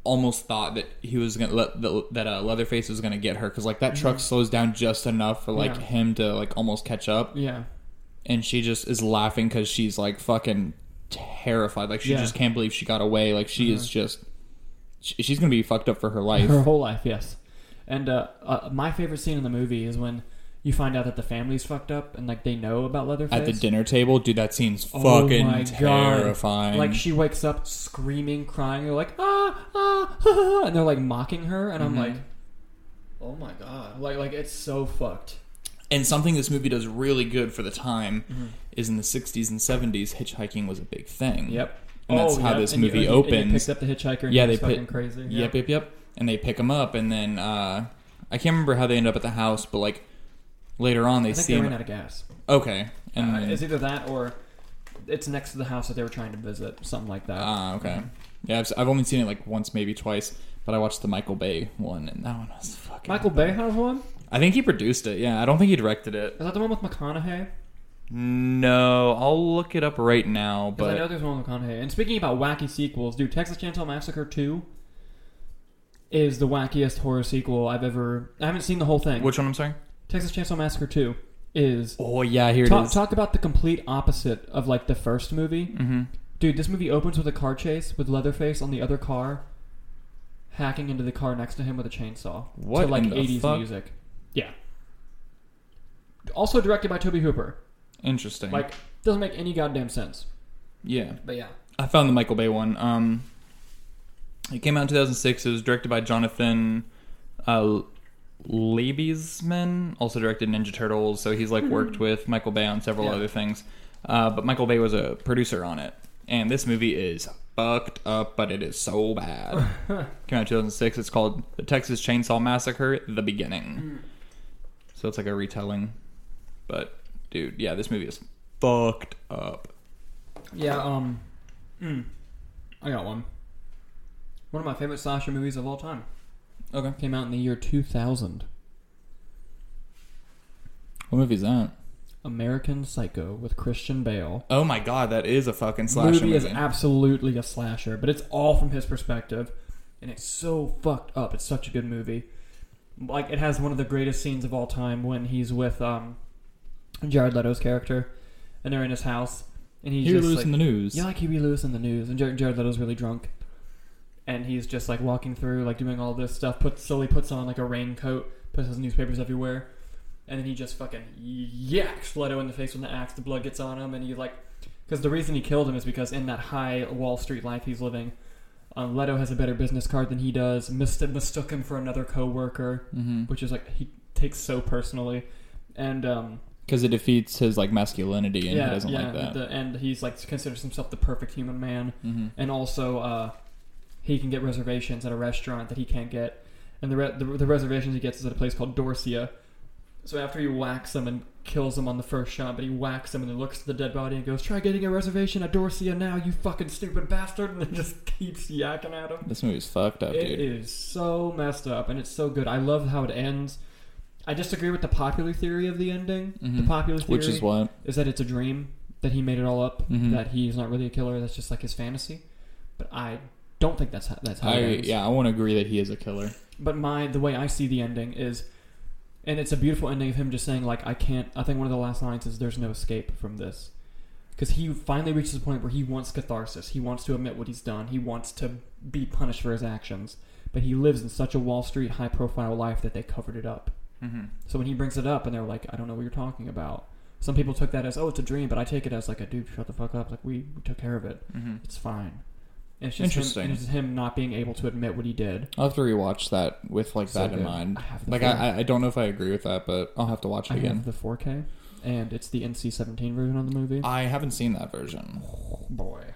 almost thought that he was gonna let that, that uh, Leatherface was gonna get her because like that truck slows down just enough for like Mm-hmm. Yeah. him to like almost catch up, Yeah, and she just is laughing because she's like fucking terrified. Like she Yeah. just can't believe she got away. Like she is Mhm. just she, she's gonna be fucked up for her life. her whole life, yes. And uh, uh, my favorite scene in the movie is when you find out that the family's fucked up and like they know about Leatherface At the dinner table, dude, that scene's Oh fucking my God. terrifying. Like she wakes up screaming, crying. They're like ah ah, and they're like mocking her, and I'm Mhm. like, oh my god, like like it's so fucked. And something this movie does really good for the time Mm-hmm. is in the 60s and 70s, hitchhiking was a big thing. Yep. And that's how yep. this movie you- and you opens. picked up the hitchhiker. And Yeah, he they fucking crazy. Yep, yep, yep. And they pick him up, and then uh, I can't remember how they end up at the house, but like later on they I think see they him. ran out of gas. Okay, and Uh, then- it's either that or it's next to the house that they were trying to visit, something like that. ah, okay. Mhm. Yeah, I've, I've only seen it like once, maybe twice, but I watched the Michael Bay one, and that one was fucking. Michael Bay has one. I think he produced it. Yeah, I don't think he directed it. Is that the one with McConaughey? No, I'll look it up right now. Because I know there's one with McConaughey. And speaking about wacky sequels, dude, Texas Chainsaw Massacre Two is the wackiest horror sequel I've ever. I haven't seen the whole thing. which one? I'm sorry. Texas Chainsaw Massacre Two is Oh yeah, here talk, it is. talk about the complete opposite of like the first movie. mm-hmm. Dude, this movie opens with a car chase with Leatherface on the other car, hacking into the car next to him with a chainsaw. What to like in the 80s fuck? music. Yeah. Also directed by Tobe Hooper. Interesting. Like, doesn't make any goddamn sense. yeah. But yeah. I found the Michael Bay one. Um, it came out in 2006. It was directed by Jonathan uh, Liebesman, also directed Ninja Turtles. So he's like worked with Michael Bay on several Yeah. other things. Uh, but Michael Bay was a producer on it, and this movie is fucked up, but it is so bad. came out in 2006. It's called The Texas Chainsaw Massacre: The Beginning. So so it's like a retelling. But dude, yeah, this movie is fucked up. Yeah, um, mm, I got one. One of my favorite slasher movies of all time. Okay, Came out in the year 2000. what movie is that? American Psycho with Christian Bale. Oh my god, that is a fucking slasher movie movie. is absolutely a slasher, but it's all from his perspective, and it's so fucked up. It's such a good movie. Like it has one of the greatest scenes of all time when he's with um, Jared Leto's character, and they're in his house, and he's Huey just Lewis like, in the news. Yeah, like Huey Lewis and the News, and Jared, Jared Leto's really drunk, and he's just like walking through, like doing all this stuff. Puts slowly puts on like a raincoat, puts his newspapers everywhere, and then he just fucking yaks Leto in the face with the axe. The blood gets on him, and he like, because the reason he killed him is because in that high Wall Street life he's living, um, Leto has a better business card than he does. Mist- mistook him for another coworker, Mm-hmm. which is like he takes so personally, and um, Because it defeats his like masculinity, and yeah, he doesn't yeah, like that. The, and he's like considers himself the perfect human man mm-hmm. and also uh, he can get reservations at a restaurant that he can't get, and the, re- the the reservations he gets is at a place called Dorsia. So after he whacks him and kills him on the first shot, but he whacks him and then looks at the dead body and goes, "Try getting a reservation at Dorsia now, you fucking stupid bastard!" And then just keeps yakking at him. This movie's fucked up, It dude. is so messed up, and it's so good. I love how it ends. I disagree with the popular theory of the ending. The Mhm. popular theory Which is what? is that it's a dream that he made it all up Mhm. that he's not really a killer that's just like his fantasy but i don't think that's how, that's how I it ends. yeah, I want to agree that he is a killer. but my the way i see the ending is and it's a beautiful ending of him just saying like i can't i think one of the last lines is there's no escape from this because he finally reaches a point where he wants catharsis he wants to admit what he's done he wants to be punished for his actions but he lives in such a wall street high profile life that they covered it up Mm-hmm. so when he brings it up and they're like, I don't know what you're talking about. Some people took that as, oh, it's a dream, but I take it as like a dude, shut the fuck up. Like we, we took care of it. Mm-hmm. It's fine. It's just Interesting. Him, it's just him not being able to admit what he did. I'll have to rewatch that with like So that in good. mind. I have the Like I, I- don't know if I agree with that, but I'll have to watch it I again. have the 4K, and it's the NC-17 version of the movie. I haven't seen that version. oh boy.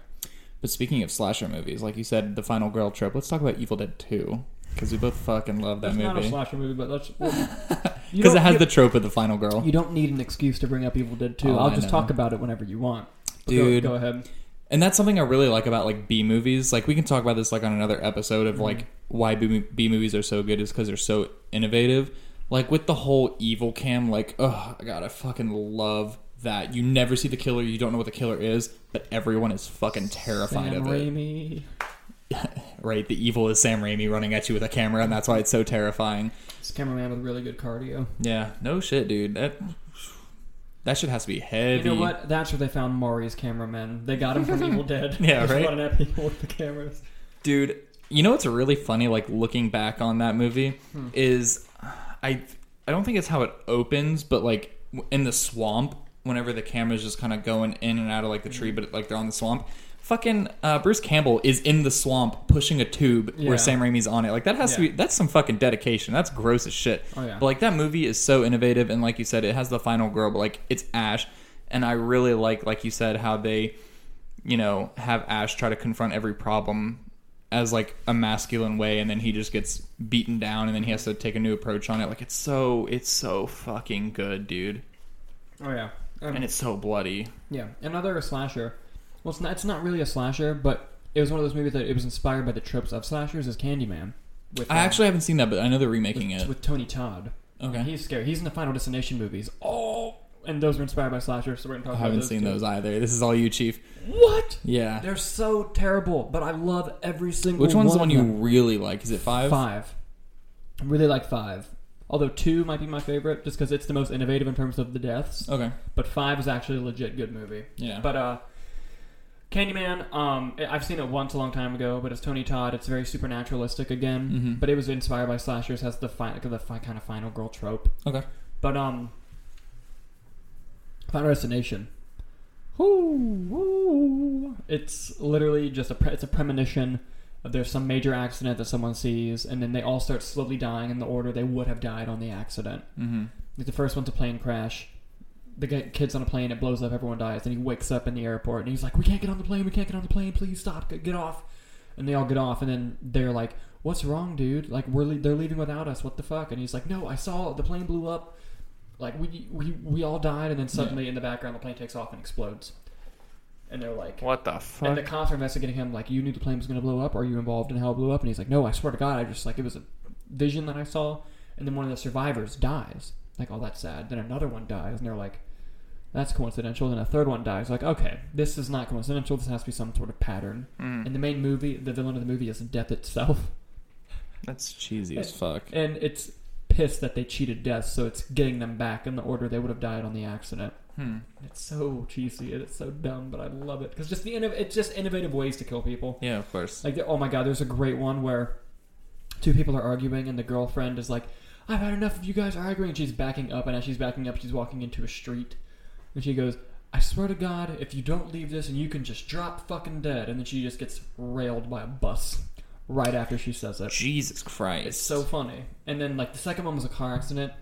But speaking of slasher movies, like you said, the Final Girl trip. Let's talk about Evil Dead Two because we both fucking love that That's not a movie slasher movie, but let's. Well, you because it don't- has you- the trope of the final girl. You don't need an excuse to bring up Evil Dead 2. Oh, I'll I just know. talk about it whenever you want. But Dude. go, go ahead. And that's something I really like about like B movies. Like we can talk about this like on another episode of Mhm. like why B, B movies are so good is because they're so innovative. Like with the whole evil cam, like oh god, I fucking love that. You never see the killer, you don't know what the killer is, but everyone is fucking terrified Sam of it. Raimi. Right? The evil is Sam Raimi running at you with a camera, and that's why it's so terrifying. This cameraman with really good cardio. Yeah, no shit, dude. That that shit has to be heavy. You know what? That's where they found Maury's cameraman. They got him from Evil Dead. Yeah, right? running at people with the cameras. dude you know what's really funny like looking back on that movie Hmm. is i i don't think it's how it opens but like in the swamp whenever the camera's just kind of going in and out of like the Hmm. tree but like they're on the swamp fucking uh, bruce campbell is in the swamp pushing a tube Yeah. where sam raimi's on it like that has to be that's some fucking dedication that's gross as shit Oh yeah. but like that movie is so innovative, and like you said, it has the final girl, but like it's Ash, and I really like, like you said, how they, you know, have Ash try to confront every problem as like a masculine way, and then he just gets beaten down, and then he has to take a new approach on it. Like it's so, it's so fucking good, dude, oh yeah. Um, and it's so bloody. yeah. Another slasher. Well, it's not, it's not really a slasher, but it was one of those movies that it was inspired by the tropes of slashers. as Candyman. With, I um, actually haven't seen that, but I know they're remaking with, it. with Tony Todd. Okay, He's scary. He's in the Final Destination movies. Oh, and those were inspired by slashers. So we're gonna I talk about haven't those seen too. those either. This is all you, Chief. What? Yeah. They're so terrible, but I love every single. Which one's the one one you really like? Is it five? Five. I really like five. Although two might be my favorite, just because it's the most innovative in terms of the deaths. Okay. But five is actually a legit good movie. Yeah. But uh, Candyman, um, I've seen it once a long time ago, but it's Tony Todd. It's very supernaturalistic again, Mhm. but it was inspired by slashers. Has the fi- the fi- kind of final girl trope. Okay. But um, Final Destination. Woo. It's literally just a pre- it's a premonition of there's some major accident that someone sees, and then they all start slowly dying in the order they would have died on the accident. Mm-hmm. Like the first one's a plane crash. The kid's on a plane, it blows up, everyone dies. Then he wakes up in the airport and he's like, "We can't get on the plane. We can't get on the plane. Please stop. Get, get off." And they all get off, and then they're like, "What's wrong, dude? Like we're le- they're leaving without us. What the fuck?" And he's like, "No, I saw the plane blew up." like we we we all died, and then suddenly in the background the plane takes off and explodes, and they're like. What the fuck?" And the cops are investigating him, like, you knew the plane was going to blow up. Are you involved in how it blew up? And he's like, no, I swear to God, I just, like, it was a vision that I saw. And then one of the survivors dies. Like, oh, that's sad. Then another one dies. And they're like, that's coincidental. Then a third one dies. Like, okay, this is not coincidental. This has to be some sort of pattern. Mm, And the main movie, the villain of the movie is death itself. that's cheesy as fuck. And it's pissed that they cheated death, so it's getting them back in the order they would have died on the accident. Hmm. It's so cheesy and it's so dumb, but I love it because just the innov- it's just innovative ways to kill people. Yeah, of course. Like, oh my god, there's a great one where two people are arguing, and the girlfriend is like, I've had enough of you guys arguing. And she's backing up, and as she's backing up, she's walking into a street. And she goes, I swear to God, if you don't leave this, and you can just drop fucking dead. And then she just gets railed by a bus right after she says it. Jesus Christ. It's so funny. And then, like, the second one was a car accident.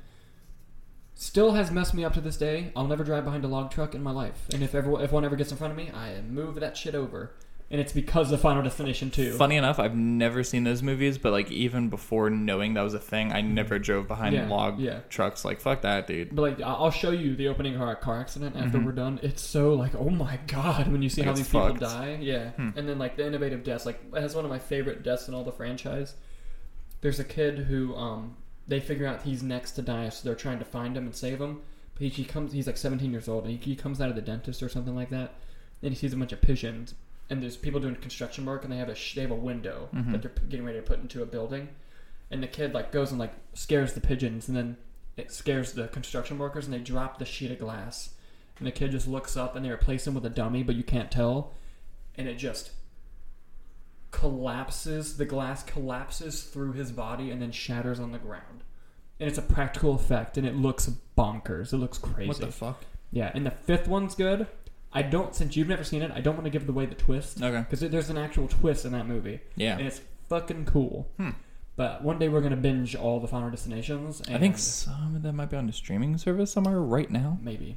Still has messed me up to this day. I'll never drive behind a log truck in my life. And if ever, if one ever gets in front of me, I move that shit over. And it's because of Final Destination 2. Funny enough, I've never seen those movies, but like even before knowing that was a thing, I never drove behind Yeah, log yeah. trucks. Like fuck that, dude. But like, I- I'll show you the opening of our car accident after Mhm. we're done. It's so like, oh my god, when you see Like, how it's these people die. Yeah, Hmm. and then like the innovative deaths. Like, it has one of my favorite deaths in all the franchise. There's a kid who um they figure out he's next to die, so they're trying to find him and save him. But he, he comes, he's like 17 years old, and he, he comes out of the dentist or something like that, and he sees a bunch of pigeons. And there's people doing construction work, and they have a sh- they have a window Mhm. that they're p- getting ready to put into a building. And the kid like goes and like scares the pigeons, and then it scares the construction workers and they drop the sheet of glass and the kid just looks up and they replace him with a dummy but you can't tell and it just collapses the glass collapses through his body and then shatters on the ground and it's a practical effect and it looks bonkers it looks crazy What the fuck? yeah and the fifth one's good i don't since you've never seen it i don't want to give away the twist Okay. because there's an actual twist in that movie Yeah. and it's fucking cool Hmm. but one day we're gonna binge all the final destinations and I think some of them might be on a streaming service somewhere right now. maybe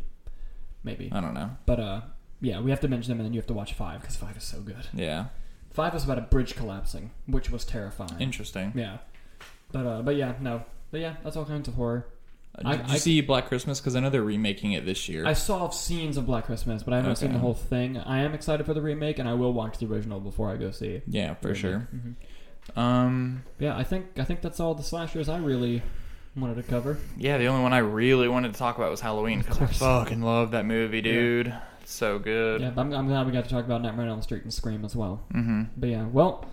maybe I don't know. But uh, yeah, we have to mention them, and then you have to watch five because five is so good. Yeah. Five was about a bridge collapsing, which was terrifying. Interesting. yeah, but uh, but yeah, no, but yeah, that's all kinds of horror. Uh, I- Did you I- see Black Christmas? Because I know they're remaking it this year. I saw scenes of Black Christmas, but I haven't seen the whole thing. I am excited for the remake, and I will watch the original before I go see. yeah, for sure. hmm Um, Yeah, I think I think that's all the slashers I really wanted to cover. yeah, the only one I really wanted to talk about was Halloween because I fucking love that movie, dude. It's so good. Yeah, but I'm, I'm glad we got to talk about Nightmare on Elm Street and Scream as well. Mm-hmm. But yeah, well,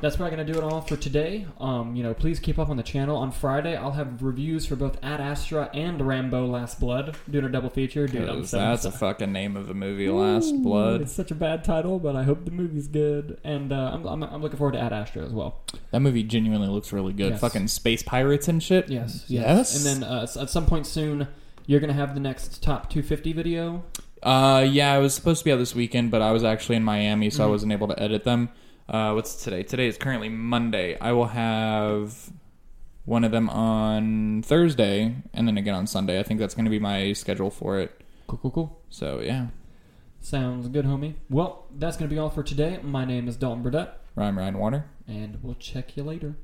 that's probably gonna do it all for today. Um, you know, please keep up on the channel. On Friday, I'll have reviews for both Ad Astra and Rambo: Last Blood, doing a double feature. Dude, I'm so that's a fucking name of a movie, Last Ooh, Blood. It's such a bad title, but I hope the movie's good, and uh, I'm, I'm I'm looking forward to Ad Astra as well. That movie genuinely looks really good. Yes. Fucking space pirates and shit. Yes, Yes. And then uh, at some point soon, you're gonna have the next top 250 video. Uh, yeah, I was supposed to be out this weekend, but I was actually in Miami, so I Mhm. wasn't able to edit them. Uh, what's today? Today is currently Monday. I will have one of them on Thursday, and then again on Sunday. I think that's going to be my schedule for it. Cool, cool, cool. So yeah, Sounds good, homie. Well, that's gonna be all for today. My name is Dalton Burdett, Ryan Ryan Warner. and we'll check you later.